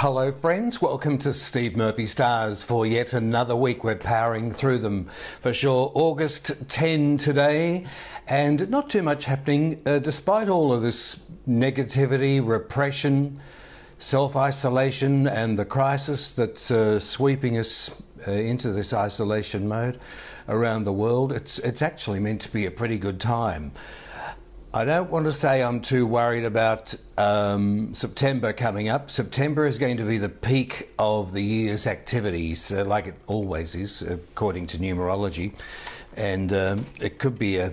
Hello, friends. Welcome to Steve Murphy Stars for yet another week. We're powering through them for sure. August 10 today, and not too much happening uh, despite all of this negativity, repression, self isolation, and the crisis that's uh, sweeping us uh, into this isolation mode around the world. It's, it's actually meant to be a pretty good time. I don't want to say I'm too worried about um, September coming up. September is going to be the peak of the year's activities, uh, like it always is, according to numerology. And um, it could be a,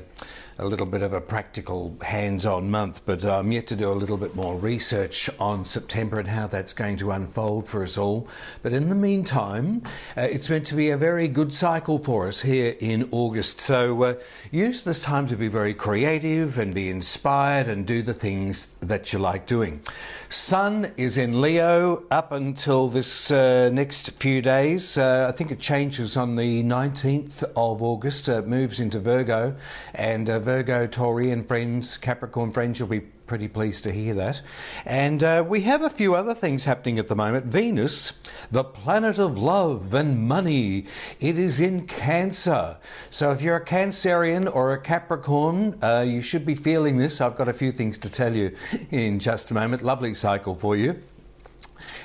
a little bit of a practical hands on month, but I'm yet to do a little bit more research on September and how that's going to unfold for us all. But in the meantime, uh, it's meant to be a very good cycle for us here in August. So uh, use this time to be very creative and be inspired and do the things that you like doing. Sun is in Leo up until this uh, next few days. Uh, I think it changes on the 19th of August, uh, moves into Virgo, and uh, Virgo, Taurian friends, Capricorn friends, you'll be pretty pleased to hear that. And uh, we have a few other things happening at the moment. Venus, the planet of love and money, it is in Cancer. So if you're a Cancerian or a Capricorn, uh, you should be feeling this. I've got a few things to tell you in just a moment. Lovely cycle for you.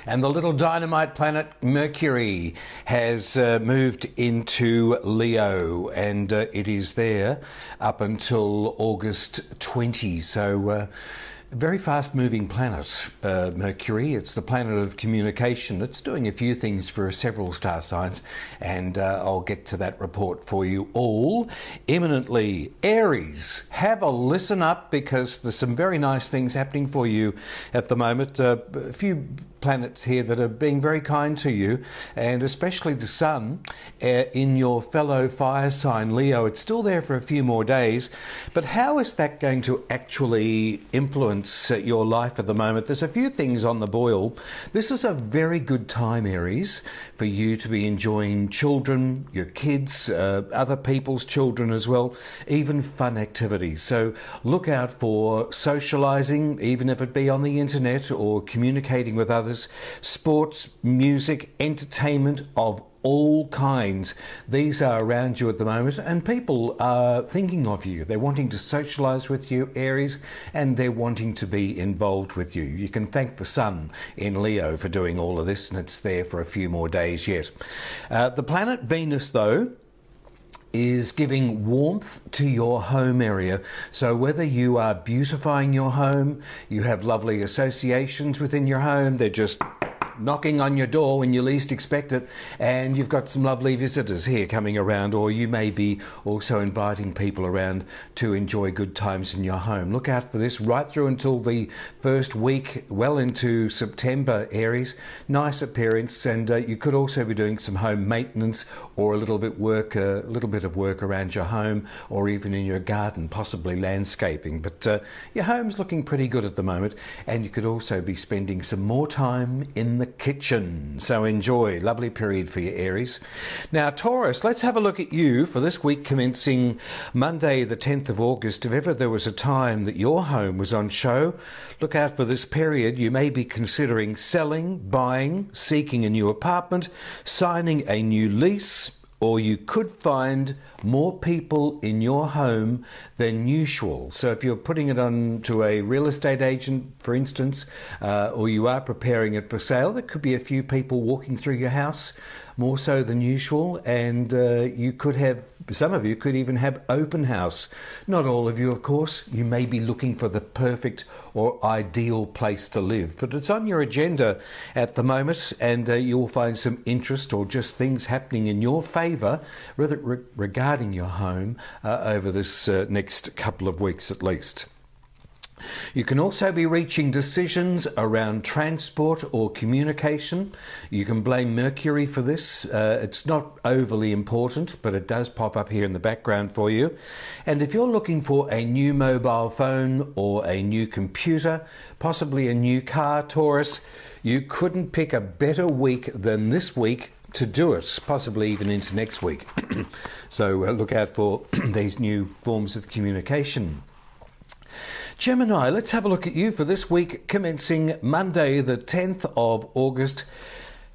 And the little dynamite planet Mercury has uh, moved into Leo, and uh, it is there up until August 20. So, uh, very fast moving planet, uh, Mercury. It's the planet of communication. It's doing a few things for several star signs, and uh, I'll get to that report for you all imminently. Aries, have a listen up because there's some very nice things happening for you at the moment. Uh, a few planets here that are being very kind to you, and especially the Sun uh, in your fellow fire sign Leo. It's still there for a few more days, but how is that going to actually influence uh, your life at the moment? There's a few things on the boil. This is a very good time, Aries, for you to be enjoying children, your kids, uh, other people's children as well, even fun activities. So look out for socializing, even if it be on the internet or communicating with others others, sports, music, entertainment of all kinds. These are around you at the moment, and people are thinking of you. They're wanting to socialise with you, Aries, and they're wanting to be involved with you. You can thank the sun in Leo for doing all of this, and it's there for a few more days yet. Uh, the planet Venus, though, is giving warmth to your home area. So, whether you are beautifying your home, you have lovely associations within your home, they're just knocking on your door when you least expect it, and you've got some lovely visitors here coming around, or you may be also inviting people around to enjoy good times in your home. Look out for this right through until the first week, well into September, Aries. Nice appearance, and uh, you could also be doing some home maintenance or a little bit work, uh, a little bit of work around your home, or even in your garden, possibly landscaping. But uh, your home's looking pretty good at the moment, and you could also be spending some more time in the kitchen. So enjoy. Lovely period for you, Aries. Now, Taurus, let's have a look at you for this week commencing Monday, the 10th of August. If ever there was a time that your home was on show, look out for this period. You may be considering selling, buying, seeking a new apartment, signing a new lease or you could find more people in your home than usual. So, if you're putting it on to a real estate agent, for instance, uh, or you are preparing it for sale, there could be a few people walking through your house more so than usual, and uh, you could have some of you could even have open house. Not all of you, of course. You may be looking for the perfect or ideal place to live, but it's on your agenda at the moment, and uh, you'll find some interest or just things happening in your favour regarding your home uh, over this uh, next couple of weeks at least. You can also be reaching decisions around transport or communication. You can blame Mercury for this. Uh, it's not overly important, but it does pop up here in the background for you. And if you're looking for a new mobile phone or a new computer, possibly a new car, Taurus, you couldn't pick a better week than this week to do it, possibly even into next week. so uh, look out for these new forms of communication. Gemini, let's have a look at you for this week commencing Monday, the 10th of August.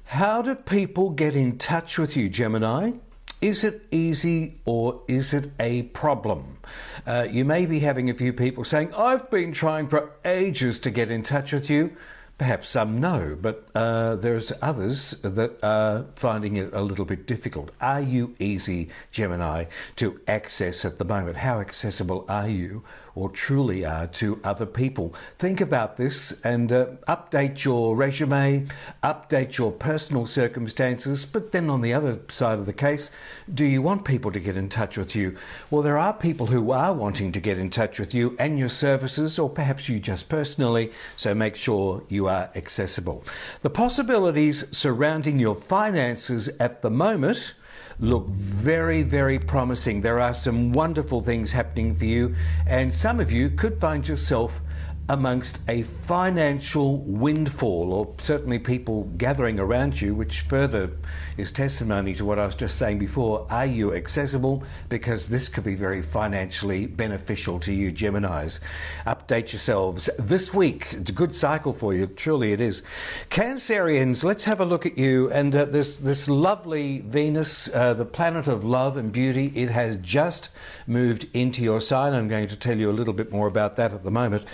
How do people get in touch with you, Gemini? Is it easy or is it a problem? Uh, you may be having a few people saying, I've been trying for ages to get in touch with you. Perhaps some know, but uh, there's others that are finding it a little bit difficult. Are you easy, Gemini, to access at the moment? How accessible are you? Or truly are to other people. Think about this and uh, update your resume, update your personal circumstances. But then on the other side of the case, do you want people to get in touch with you? Well, there are people who are wanting to get in touch with you and your services, or perhaps you just personally, so make sure you are accessible. The possibilities surrounding your finances at the moment look very, very promising. There are some wonderful things happening for you, and some of you could find yourself amongst a financial windfall, or certainly people gathering around you, which further is testimony to what I was just saying before. Are you accessible? Because this could be very financially beneficial to you, Geminis. Update yourselves this week. It's a good cycle for you, truly it is. Cancerians, let's have a look at you. And uh, this, this lovely Venus, uh, the planet of love and beauty, it has just moved into your sign. I'm going to tell you a little bit more about that at the moment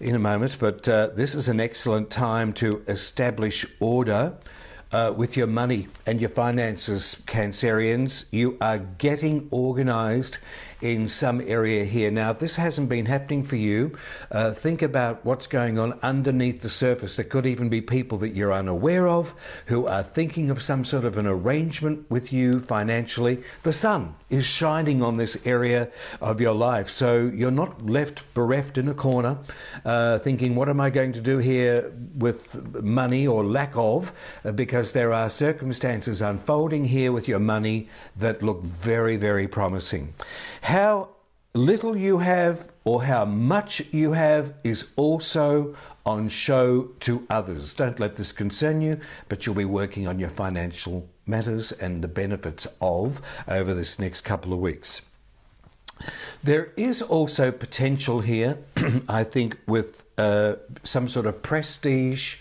in a moment, but uh, this is an excellent time to establish order. Uh, with your money and your finances, Cancerians, you are getting organized in some area here. Now, this hasn't been happening for you. Uh, think about what's going on underneath the surface. There could even be people that you're unaware of who are thinking of some sort of an arrangement with you financially. The sun is shining on this area of your life, so you're not left bereft in a corner uh, thinking, What am I going to do here with money or lack of? Uh, because there are circumstances unfolding here with your money that look very, very promising. How little you have or how much you have is also on show to others. Don't let this concern you, but you'll be working on your financial matters and the benefits of over this next couple of weeks. There is also potential here, I think, with uh, some sort of prestige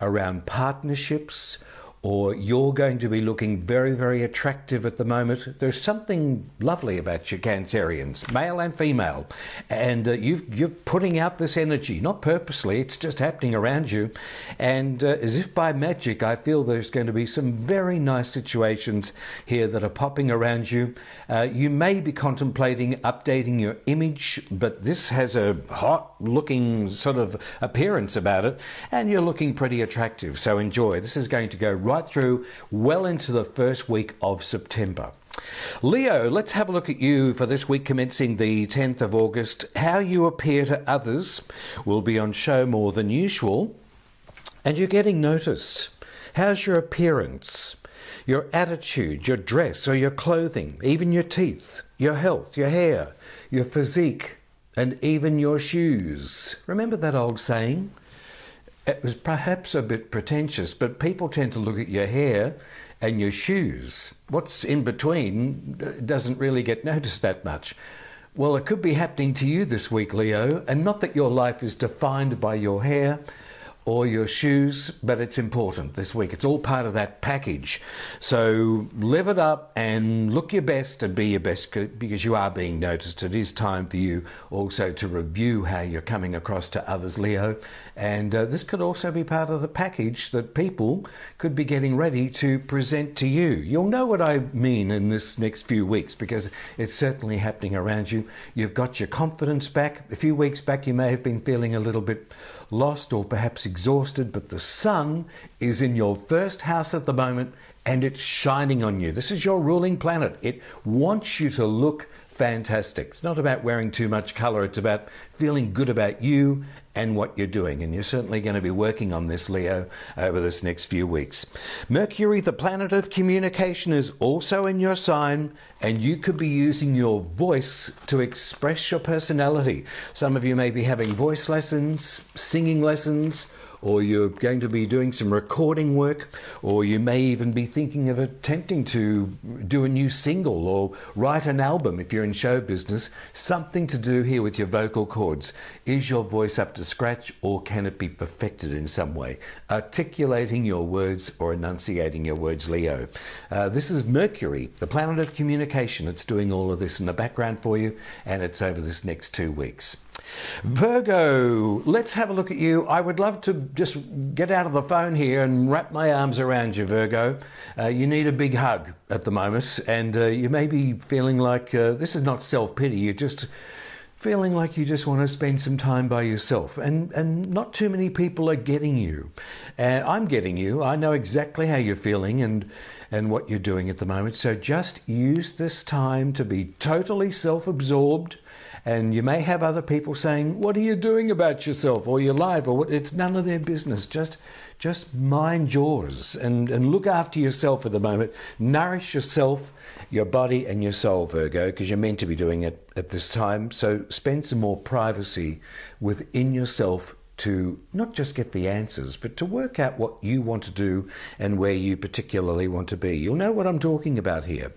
around partnerships or you're going to be looking very, very attractive at the moment. There's something lovely about you, Cancerians, male and female, and uh, you are putting out this energy, not purposely, it's just happening around you. And uh, as if by magic, I feel there's going to be some very nice situations here that are popping around you. Uh, you may be contemplating updating your image, but this has a hot looking sort of appearance about it, and you're looking pretty attractive. So enjoy. This is going to go right through well into the first week of September. Leo, let's have a look at you for this week commencing the 10th of August. How you appear to others will be on show more than usual, and you're getting noticed. How's your appearance? Your attitude, your dress, or your clothing, even your teeth, your health, your hair, your physique, and even your shoes. Remember that old saying? It was perhaps a bit pretentious, but people tend to look at your hair and your shoes. What's in between uh, doesn't really get noticed that much. Well, it could be happening to you this week, Leo, and not that your life is defined by your hair or your shoes, but it's important this week. It's all part of that package. So live it up and look your best and be your best because you are being noticed. It is time for you also to review how you're coming across to others, Leo. And uh, this could also be part of the package that people could be getting ready to present to you. You'll know what I mean in this next few weeks because it's certainly happening around you. You've got your confidence back. A few weeks back, you may have been feeling a little bit lost or perhaps exhausted, but the sun is in your first house at the moment and it's shining on you. This is your ruling planet. It wants you to look fantastic. It's not about wearing too much color, it's about feeling good about you and what you're doing. And you're certainly going to be working on this, Leo, over this next few weeks. Mercury, the planet of communication, is also in your sign, and you could be using your voice to express your personality. Some of you may be having voice lessons, singing lessons or you're going to be doing some recording work, or you may even be thinking of attempting to do a new single or write an album if you're in show business, something to do here with your vocal cords. Is your voice up to scratch or can it be perfected in some way? Articulating your words or enunciating your words, Leo. Uh, this is Mercury, the planet of communication. It's doing all of this in the background for you, and it's over this next two weeks. Virgo, let's have a look at you. I would love to just get out of the phone here and wrap my arms around you, Virgo. Uh, you need a big hug at the moment, and uh, you may be feeling like uh, this is not self pity. You're just feeling like you just want to spend some time by yourself, and and not too many people are getting you. I'm getting you. I know exactly how you're feeling, and and what you're doing at the moment. So just use this time to be totally self absorbed and you may have other people saying, "What are you doing about yourself or your life?" Or what? It's none of their business. Just, just mind yours and and look after yourself at the moment. Nourish yourself, your body, and your soul, Virgo, because you're meant to be doing it at this time. So spend some more privacy within yourself to not just get the answers, but to work out what you want to do and where you particularly want to be. You'll know what I'm talking about here.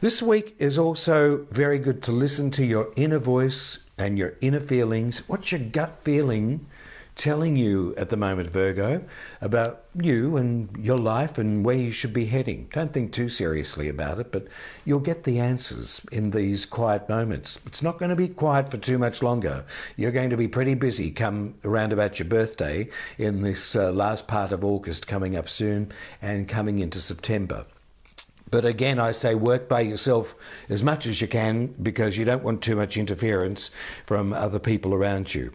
This week is also very good to listen to your inner voice and your inner feelings. What's your gut feeling? Telling you at the moment, Virgo, about you and your life and where you should be heading. Don't think too seriously about it, but you'll get the answers in these quiet moments. It's not going to be quiet for too much longer. You're going to be pretty busy come around about your birthday in this uh, last part of August coming up soon and coming into September. But again, I say work by yourself as much as you can because you don't want too much interference from other people around you.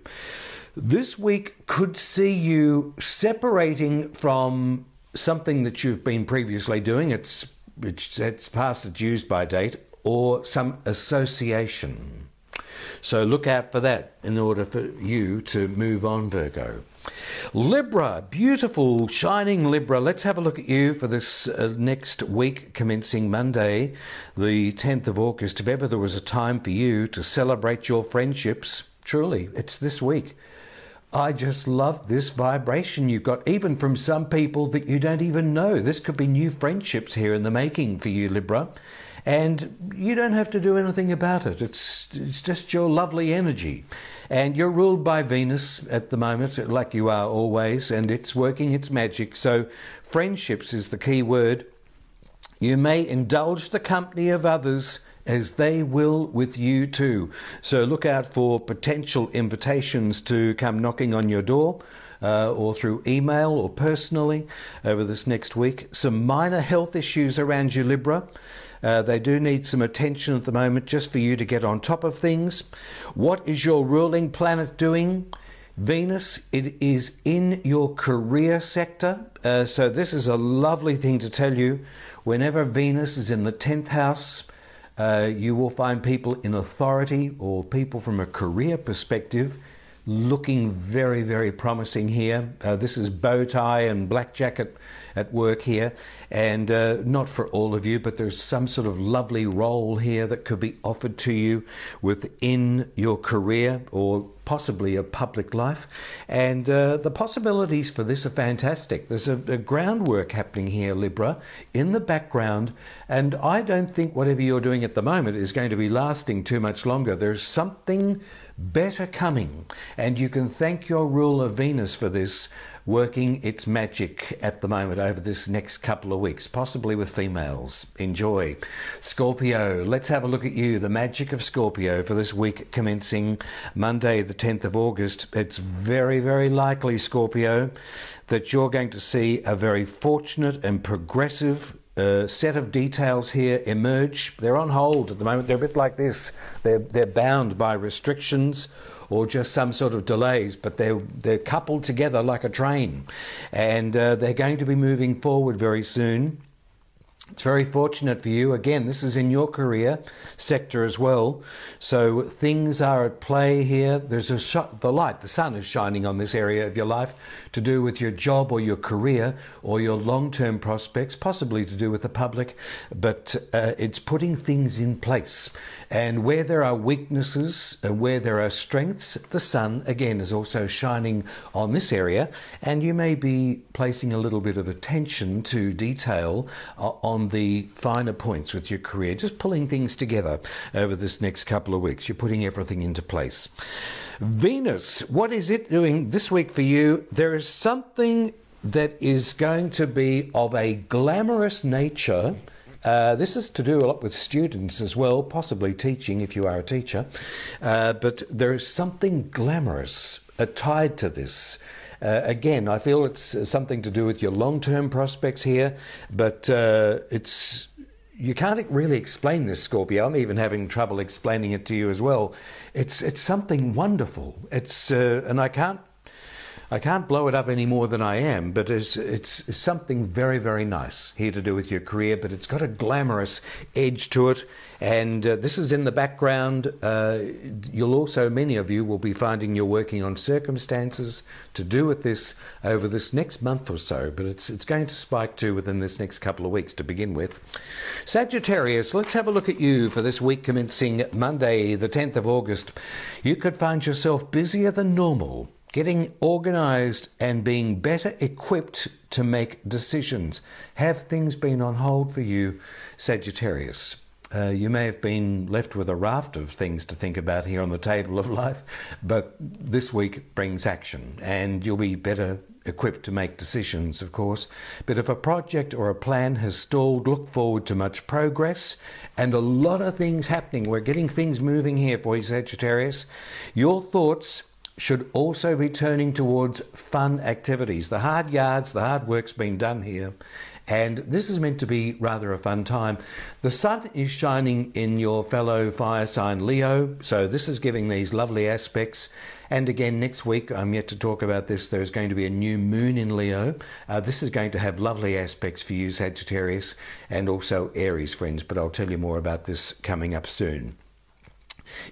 This week could see you separating from something that you've been previously doing. It's it's, it's past its use by date or some association. So look out for that in order for you to move on, Virgo. Libra, beautiful, shining Libra. Let's have a look at you for this uh, next week, commencing Monday, the 10th of August. If ever there was a time for you to celebrate your friendships, truly, it's this week. I just love this vibration you've got, even from some people that you don't even know. This could be new friendships here in the making for you, Libra. And you don't have to do anything about it. It's, it's just your lovely energy. And you're ruled by Venus at the moment, like you are always, and it's working its magic. So, friendships is the key word. You may indulge the company of others as they will with you too. So look out for potential invitations to come knocking on your door. Uh, or through email or personally over this next week. Some minor health issues around you, Libra. Uh, they do need some attention at the moment just for you to get on top of things. What is your ruling planet doing? Venus, it is in your career sector. Uh, so, this is a lovely thing to tell you. Whenever Venus is in the 10th house, uh, you will find people in authority or people from a career perspective looking very, very promising here. Uh, this is bow tie and black jacket at work here, and uh, not for all of you, but there's some sort of lovely role here that could be offered to you within your career or possibly a public life. And uh, the possibilities for this are fantastic. There's a, a groundwork happening here, Libra, in the background, and I don't think whatever you're doing at the moment is going to be lasting too much longer. There's something better coming. And you can thank your ruler Venus for this working its magic at the moment over this next couple of weeks, possibly with females. Enjoy. Scorpio, let's have a look at you, the magic of Scorpio for this week commencing Monday, the 10th of August. It's very, very likely, Scorpio, that you're going to see a very fortunate and progressive a set of details here emerge. They're on hold at the moment. They're a bit like this. They're, they're bound by restrictions or just some sort of delays, but they're, they're coupled together like a train. And uh, they're going to be moving forward very soon. It's very fortunate for you. Again, this is in your career sector as well. So things are at play here. There's a sh- the light, the sun is shining on this area of your life to do with your job or your career or your long-term prospects, possibly to do with the public. But uh, it's putting things in place. And where there are weaknesses, uh, where there are strengths, the sun again is also shining on this area. And you may be placing a little bit of attention to detail uh, on on the finer points with your career, just pulling things together over this next couple of weeks. You're putting everything into place. Venus, what is it doing this week for you? There is something that is going to be of a glamorous nature. Uh, this is to do a lot with students as well, possibly teaching if you are a teacher. Uh, but there is something glamorous uh, tied to this. Uh, again, I feel it's uh, something to do with your long term prospects here, but uh, it's. You can't really explain this, Scorpio. I'm even having trouble explaining it to you as well. It's it's something wonderful. It's uh, and I can't I can't blow it up any more than I am, but it's, it's, something very, very nice here to do with your career, but it's got a glamorous edge to it. And uh, this is in the background. Uh, you'll also, many of you will be finding you're working on circumstances to do with this over this next month or so, but it's, it's going to spike too within this next couple of weeks to begin with. Sagittarius, let's have a look at you for this week commencing Monday, the 10th of August. You could find yourself busier than normal getting organized and being better equipped to make decisions. Have things been on hold for you, Sagittarius? Uh, you may have been left with a raft of things to think about here on the table of life, but this week brings action and you'll be better equipped to make decisions, of course. But if a project or a plan has stalled, look forward to much progress and a lot of things happening. We're getting things moving here for you, Sagittarius. Your thoughts should also be turning towards fun activities. The hard yards, the hard work's been done here, and this is meant to be rather a fun time. The sun is shining in your fellow fire sign Leo, so this is giving these lovely aspects. And again, next week, I'm yet to talk about this. There's going to be a new moon in Leo. Uh, this is going to have lovely aspects for you, Sagittarius, and also Aries, friends, but I'll tell you more about this coming up soon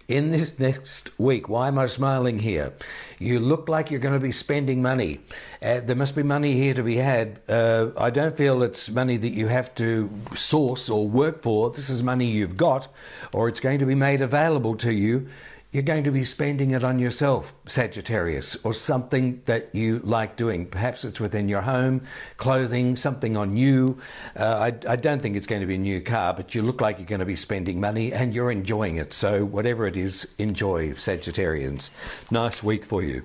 in this next week. Why am I smiling here? You look like you're going to be spending money. Uh, there must be money here to be had. Uh, I don't feel it's money that you have to source or work for. This is money you've got, or it's going to be made available to you you're going to be spending it on yourself, Sagittarius, or something that you like doing. Perhaps it's within your home, clothing, something on you. Uh, I, I, don't think it's going to be a new car, but you look like you're going to be spending money and you're enjoying it. So, whatever it is, enjoy, Sagittarians. Nice week for you.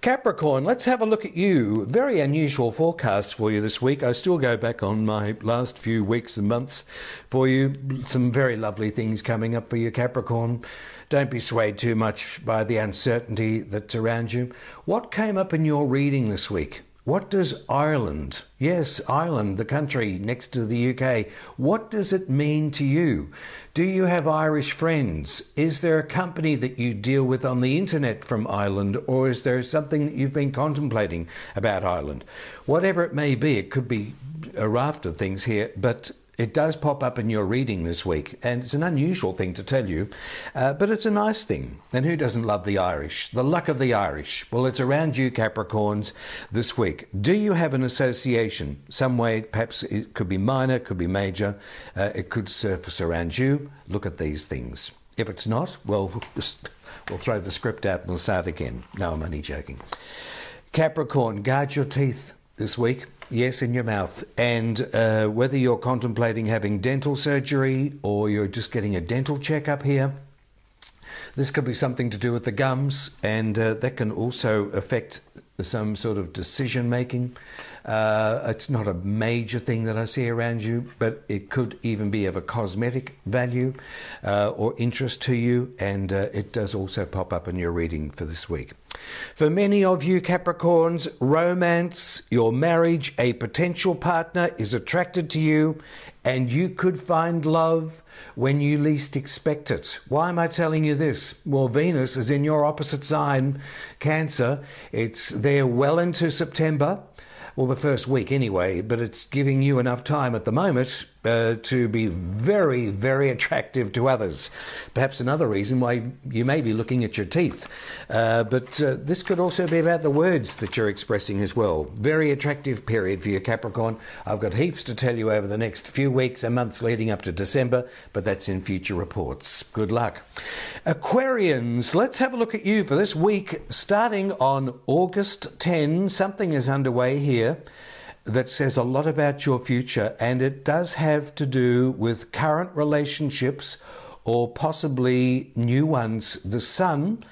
Capricorn, let's have a look at you. Very unusual forecast for you this week. I still go back on my last few weeks and months for you. Some very lovely things coming up for you, Capricorn. Don't be swayed too much by the uncertainty that's around you. What came up in your reading this week? What does Ireland, yes, Ireland, the country next to the UK, what does it mean to you? Do you have Irish friends? Is there a company that you deal with on the internet from Ireland, or is there something that you've been contemplating about Ireland? Whatever it may be, it could be a raft of things here, but it does pop up in your reading this week, and it's an unusual thing to tell you, uh, but it's a nice thing. And who doesn't love the Irish? The luck of the Irish. Well, it's around you, Capricorns, this week. Do you have an association? Some way, perhaps it could be minor, it could be major, uh, it could surface around you. Look at these things. If it's not, well, we'll throw the script out and we'll start again. No, I'm only joking. Capricorn, guard your teeth this week. Yes, in your mouth. And uh, whether you're contemplating having dental surgery or you're just getting a dental checkup here, this could be something to do with the gums, and uh, that can also affect some sort of decision making. Uh, it's not a major thing that I see around you, but it could even be of a cosmetic value uh, or interest to you, and uh, it does also pop up in your reading for this week. For many of you Capricorns, romance, your marriage, a potential partner is attracted to you, and you could find love when you least expect it. Why am I telling you this? Well, Venus is in your opposite sign, Cancer. It's there well into September. well, the first week anyway, but it's giving you enough time at the moment uh, to be very, very attractive to others. Perhaps another reason why you may be looking at your teeth. Uh, but uh, this could also be about the words that you're expressing as well. Very attractive period for you, Capricorn. I've got heaps to tell you over the next few weeks and months leading up to December, but that's in future reports. Good luck. Aquarians, let's have a look at you for this week starting on August 10. Something is underway here that says a lot about your future, and it does have to do with current relationships or possibly new ones. The sun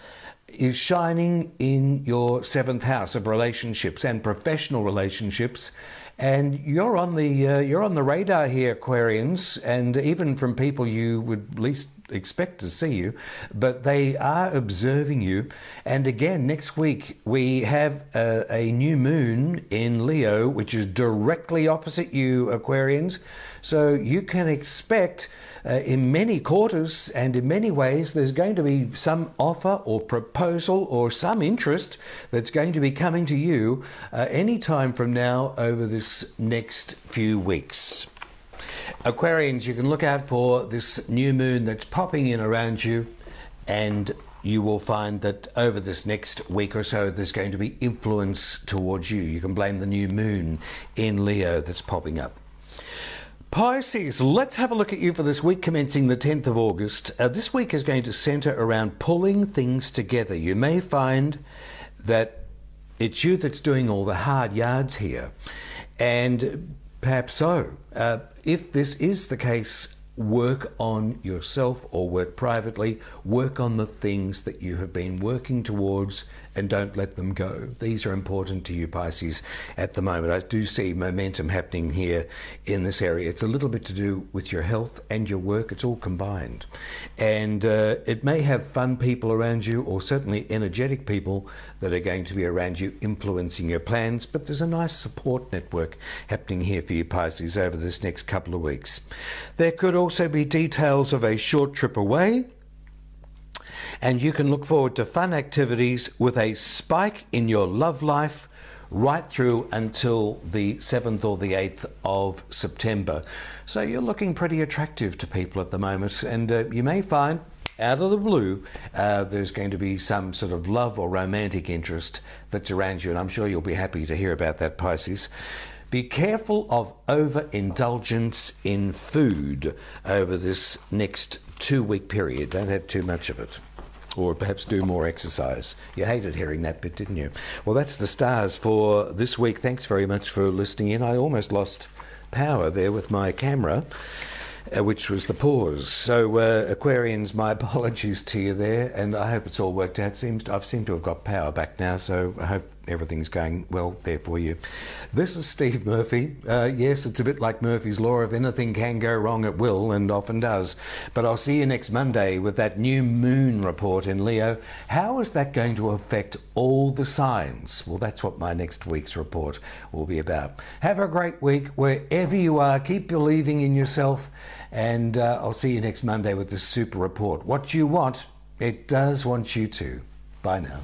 is shining in your seventh house of relationships and professional relationships. And you're on the uh, you're on the radar here, Aquarians, and even from people you would least expect to see you, but they are observing you. And again, next week we have a, a new moon in Leo, which is directly opposite you, Aquarians. So you can expect uh, in many quarters and in many ways there's going to be some offer or proposal or some interest that's going to be coming to you uh, any time from now over this next few weeks. Aquarians, you can look out for this new moon that's popping in around you, and you will find that over this next week or so, there's going to be influence towards you. You can blame the new moon in Leo that's popping up. Pisces, let's have a look at you for this week commencing the 10th of August. Uh, this week is going to center around pulling things together. You may find that it's you that's doing all the hard yards here. And perhaps so. Uh, if this is the case, work on yourself or work privately. Work on the things that you have been working towards and don't let them go. These are important to you, Pisces, at the moment. I do see momentum happening here in this area. It's a little bit to do with your health and your work, it's all combined. And uh, it may have fun people around you, or certainly energetic people that are going to be around you influencing your plans, but there's a nice support network happening here for you, Pisces, over this next couple of weeks. There could also be details of a short trip away and you can look forward to fun activities with a spike in your love life right through until the 7th or the 8th of September. So you're looking pretty attractive to people at the moment, and uh, you may find out of the blue, uh, there's going to be some sort of love or romantic interest that's around you, and I'm sure you'll be happy to hear about that, Pisces. Be careful of overindulgence in food over this next two week period. Don't have too much of it or perhaps do more exercise. You hated hearing that bit, didn't you? Well, that's the stars for this week. Thanks very much for listening in. I almost lost power there with my camera. Uh, which was the pause. So, uh, Aquarians, my apologies to you there, and I hope it's all worked out. Seems I've seemed to have got power back now, so I hope everything's going well there for you. This is Steve Murphy. Uh, yes, it's a bit like Murphy's Law. If anything can go wrong, it will, and often does. But I'll see you next Monday with that new moon report in Leo. How is that going to affect all the signs? Well, that's what my next week's report will be about. Have a great week wherever you are. Keep believing in yourself, and uh, I'll see you next Monday with the super report. What you want, it does want you to. Bye now.